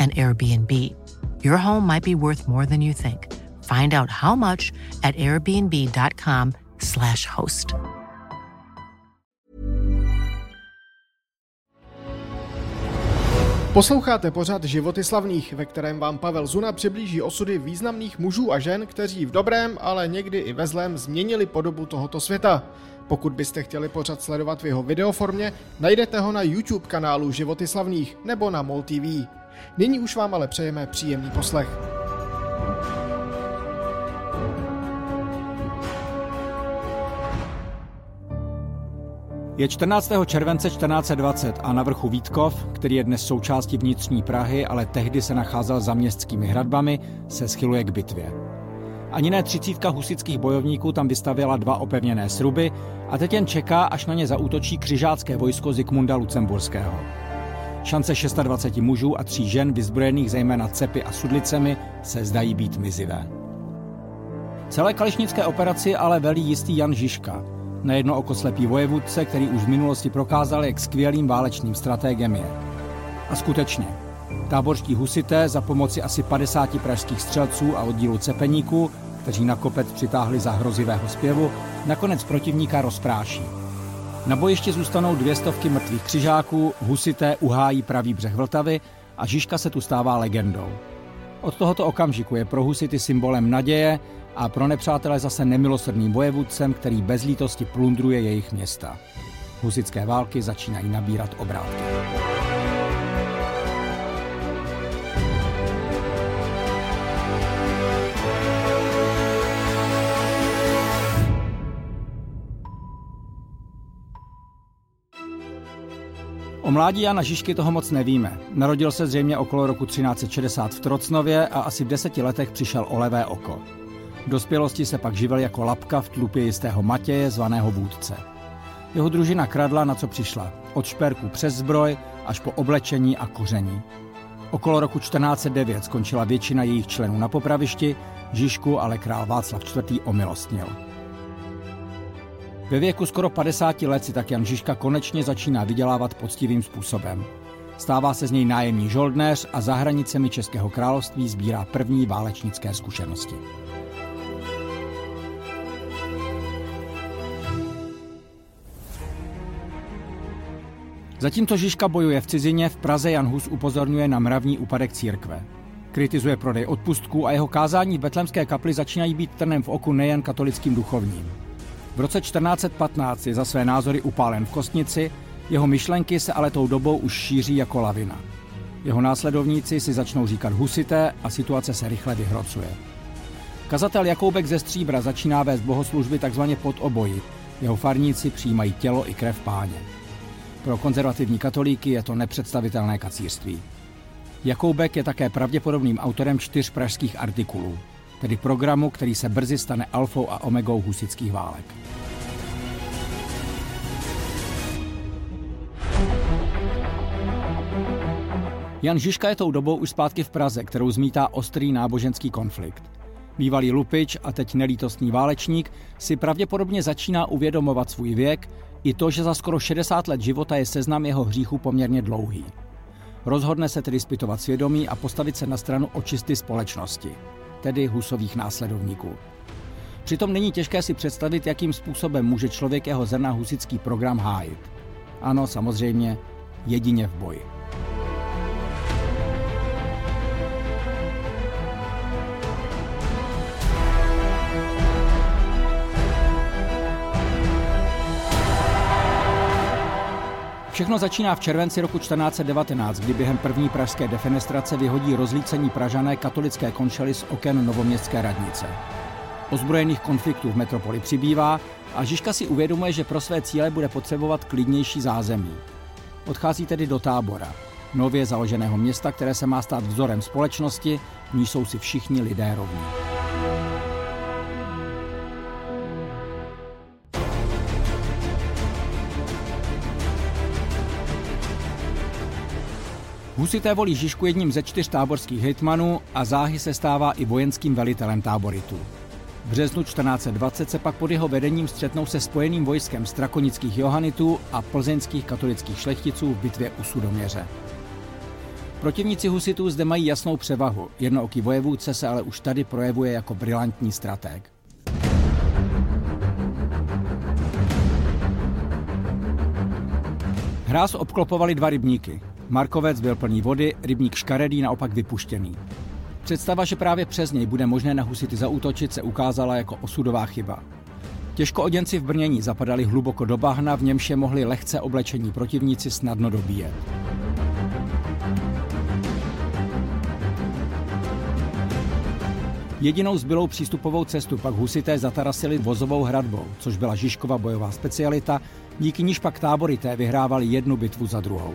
an Airbnb. Your home might be worth more than you think. Find out how much at airbnb.com/slash host. Posloucháte pořád Životy slavných, ve kterém vám Pavel Zuna přiblíží osudy významných mužů a žen, kteří v dobrém, ale někdy i ve zlém změnili podobu tohoto světa. Pokud byste chtěli pořád sledovat v jeho videoformě, najdete ho na YouTube kanálu Životy slavných nebo na MOL TV. Nyní už vám ale přejeme příjemný poslech. Je 14. července 1420 a na vrchu Vítkov, který je dnes součástí vnitřní Prahy, ale tehdy se nacházel za městskými hradbami, se schyluje k bitvě. Ani ne třicítka husických bojovníků tam vystavěla dva opevněné sruby a teď jen čeká, až na ně zaútočí křižácké vojsko Zikmunda Lucemburského. Šance 26 mužů a tří žen vyzbrojených zejména cepy a sudlicemi se zdají být mizivé. Celé kališnické operaci ale velí jistý Jan Žižka, na jedno oko slepý vojevůdce, který už v minulosti prokázal, jak skvělým válečným strategem je. A skutečně, táborští husité za pomoci asi 50 pražských střelců a oddílu cepeníků, kteří na kopec přitáhli za hrozivého zpěvu, nakonec protivníka rozpráší. Na bojišti zůstanou dvě stovky mrtvých křižáků, husité uhájí pravý břeh Vltavy a Žižka se tu stává legendou. Od tohoto okamžiku je pro husity symbolem naděje a pro nepřátele zase nemilosrdným vojevůdcem, který bez lítosti plundruje jejich města. Husické války začínají nabírat obrátky. O mládí Jana Žižky toho moc nevíme. Narodil se zřejmě okolo roku 1360 v Trocnově a asi v deseti letech přišel o levé oko. V dospělosti se pak živil jako lapka v tlupě jistého Matěje, zvaného vůdce. Jeho družina kradla, na co přišla. Od šperku přes zbroj až po oblečení a koření. Okolo roku 1409 skončila většina jejich členů na popravišti, Žižku ale král Václav IV. omilostnil. Ve věku skoro 50 let si tak Jan Žižka konečně začíná vydělávat poctivým způsobem. Stává se z něj nájemní žoldnéř a za hranicemi Českého království sbírá první válečnické zkušenosti. Zatímco Žižka bojuje v cizině, v Praze Jan Hus upozorňuje na mravní úpadek církve. Kritizuje prodej odpustků a jeho kázání v betlemské kapli začínají být trnem v oku nejen katolickým duchovním. V roce 1415 je za své názory upálen v Kostnici, jeho myšlenky se ale tou dobou už šíří jako lavina. Jeho následovníci si začnou říkat husité a situace se rychle vyhrocuje. Kazatel Jakoubek ze Stříbra začíná vést bohoslužby takzvaně pod oboji. Jeho farníci přijímají tělo i krev páně. Pro konzervativní katolíky je to nepředstavitelné kacírství. Jakoubek je také pravděpodobným autorem čtyř pražských artikulů, tedy programu, který se brzy stane alfou a omegou husických válek. Jan Žižka je tou dobou už zpátky v Praze, kterou zmítá ostrý náboženský konflikt. Bývalý lupič a teď nelítostný válečník si pravděpodobně začíná uvědomovat svůj věk i to, že za skoro 60 let života je seznam jeho hříchů poměrně dlouhý. Rozhodne se tedy zpytovat svědomí a postavit se na stranu očisty společnosti, tedy husových následovníků. Přitom není těžké si představit, jakým způsobem může člověk jeho zrna husický program hájit. Ano, samozřejmě, jedině v boji. Všechno začíná v červenci roku 1419, kdy během první pražské defenestrace vyhodí rozlícení Pražané katolické konšely z oken novoměstské radnice. Ozbrojených konfliktů v metropoli přibývá a Žižka si uvědomuje, že pro své cíle bude potřebovat klidnější zázemí. Odchází tedy do tábora, nově založeného města, které se má stát vzorem společnosti, v níž jsou si všichni lidé rovní. Husité volí Žižku jedním ze čtyř táborských hejtmanů a záhy se stává i vojenským velitelem táboritu. V březnu 1420 se pak pod jeho vedením střetnou se spojeným vojskem strakonických johanitů a plzeňských katolických šlechticů v bitvě u Sudoměře. Protivníci husitů zde mají jasnou převahu, jednooký vojevůdce se ale už tady projevuje jako brilantní stratég. Hráz obklopovali dva rybníky. Markovec byl plný vody, rybník škaredý naopak vypuštěný. Představa, že právě přes něj bude možné na husity zaútočit, se ukázala jako osudová chyba. Těžko oděnci v brnění zapadali hluboko do bahna, v němž je mohli lehce oblečení protivníci snadno dobíjet. Jedinou zbylou přístupovou cestu pak husité zatarasili vozovou hradbou, což byla Žižkova bojová specialita, díky níž pak táborité vyhrávali jednu bitvu za druhou.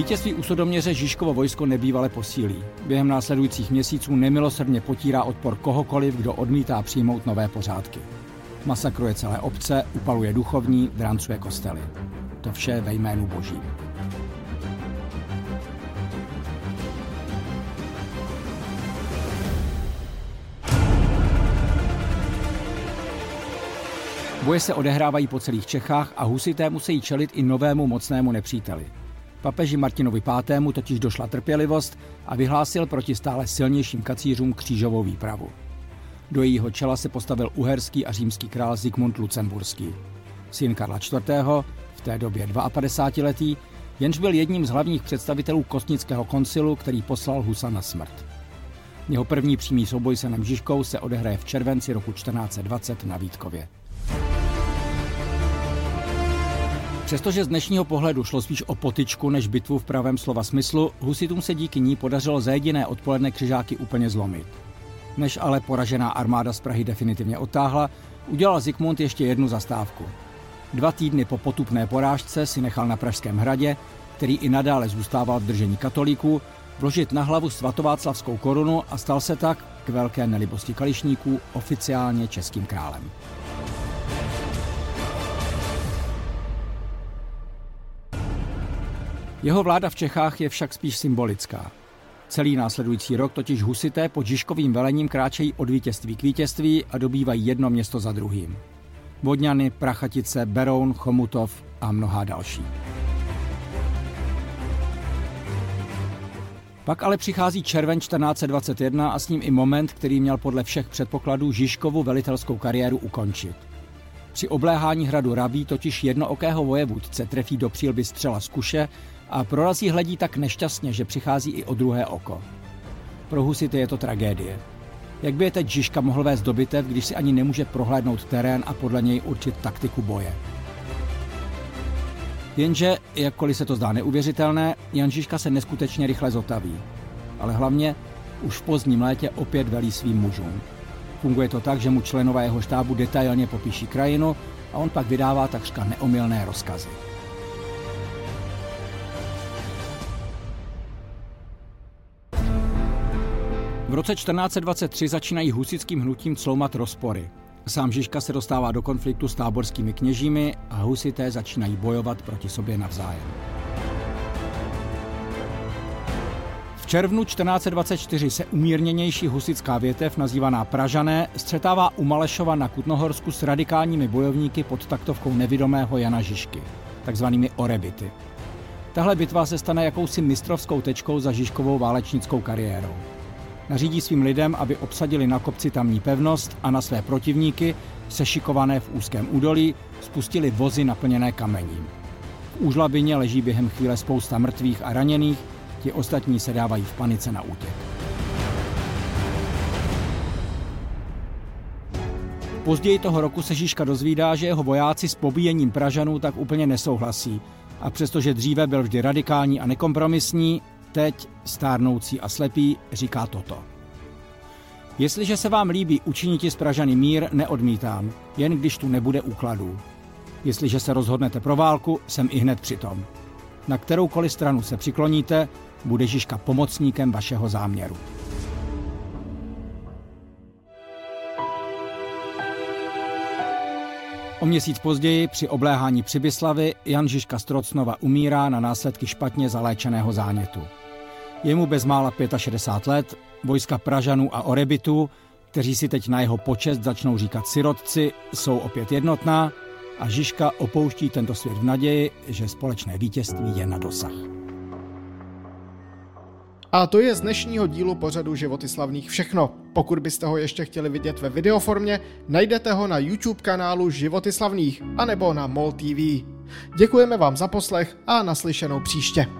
Vítězství u Sodoměře Žižkovo vojsko nebývale posílí. Během následujících měsíců nemilosrdně potírá odpor kohokoliv, kdo odmítá přijmout nové pořádky. Masakruje celé obce, upaluje duchovní, drancuje kostely. To vše ve jménu Boží. Boje se odehrávají po celých Čechách a husité musí čelit i novému mocnému nepříteli – Papeži Martinovi V. totiž došla trpělivost a vyhlásil proti stále silnějším kacířům křížovou výpravu. Do jejího čela se postavil uherský a římský král Zikmund Lucemburský. Syn Karla IV., v té době 52-letý, jenž byl jedním z hlavních představitelů kostnického koncilu, který poslal Husa na smrt. Jeho první přímý souboj se Žižkou se odehraje v červenci roku 1420 na Vítkově. Přestože z dnešního pohledu šlo spíš o potičku než bitvu v pravém slova smyslu, husitům se díky ní podařilo za jediné odpoledne křižáky úplně zlomit. Než ale poražená armáda z Prahy definitivně otáhla, udělal Zikmund ještě jednu zastávku. Dva týdny po potupné porážce si nechal na Pražském hradě, který i nadále zůstával v držení katolíků, vložit na hlavu svatováclavskou korunu a stal se tak, k velké nelibosti kališníků, oficiálně českým králem. Jeho vláda v Čechách je však spíš symbolická. Celý následující rok totiž husité pod Žižkovým velením kráčejí od vítězství k vítězství a dobývají jedno město za druhým. Vodňany, Prachatice, Beroun, Chomutov a mnohá další. Pak ale přichází červen 1421 a s ním i moment, který měl podle všech předpokladů Žižkovu velitelskou kariéru ukončit. Při obléhání hradu Rabí totiž jednookého vojevůdce trefí do přílby střela z kuše a prorazí hledí tak nešťastně, že přichází i o druhé oko. Pro husity je to tragédie. Jak by je teď Žižka mohl vést do bitev, když si ani nemůže prohlédnout terén a podle něj určit taktiku boje? Jenže, jakkoliv se to zdá neuvěřitelné, Jan Žižka se neskutečně rychle zotaví. Ale hlavně už v pozdním létě opět velí svým mužům. Funguje to tak, že mu členové jeho štábu detailně popíší krajinu a on pak vydává takřka neomylné rozkazy. V roce 1423 začínají husickým hnutím cloumat rozpory. Sám Žižka se dostává do konfliktu s táborskými kněžími a husité začínají bojovat proti sobě navzájem. V červnu 1424 se umírněnější husická větev, nazývaná Pražané, střetává u Malešova na Kutnohorsku s radikálními bojovníky pod taktovkou nevidomého Jana Žižky, takzvanými Orebity. Tahle bitva se stane jakousi mistrovskou tečkou za Žižkovou válečnickou kariérou. Nařídí svým lidem, aby obsadili na kopci tamní pevnost a na své protivníky, sešikované v úzkém údolí, spustili vozy naplněné kamením. V úžlabině leží během chvíle spousta mrtvých a raněných, ti ostatní se dávají v panice na útěk. Později toho roku se Žižka dozvídá, že jeho vojáci s pobíjením Pražanů tak úplně nesouhlasí a přestože dříve byl vždy radikální a nekompromisní, teď, stárnoucí a slepý, říká toto. Jestliže se vám líbí učiniti z Pražany mír, neodmítám, jen když tu nebude úkladů. Jestliže se rozhodnete pro válku, jsem i hned přitom. Na kteroukoliv stranu se přikloníte, bude Žižka pomocníkem vašeho záměru. O měsíc později při obléhání Přibyslavy Jan Žižka Strocnova umírá na následky špatně zaléčeného zánětu. Je mu bezmála 65 let, vojska Pražanů a Orebitu, kteří si teď na jeho počest začnou říkat sirotci, jsou opět jednotná a Žižka opouští tento svět v naději, že společné vítězství je na dosah. A to je z dnešního dílu pořadu Životy slavných všechno. Pokud byste ho ještě chtěli vidět ve videoformě, najdete ho na YouTube kanálu Životy slavných anebo na MOL TV. Děkujeme vám za poslech a naslyšenou příště.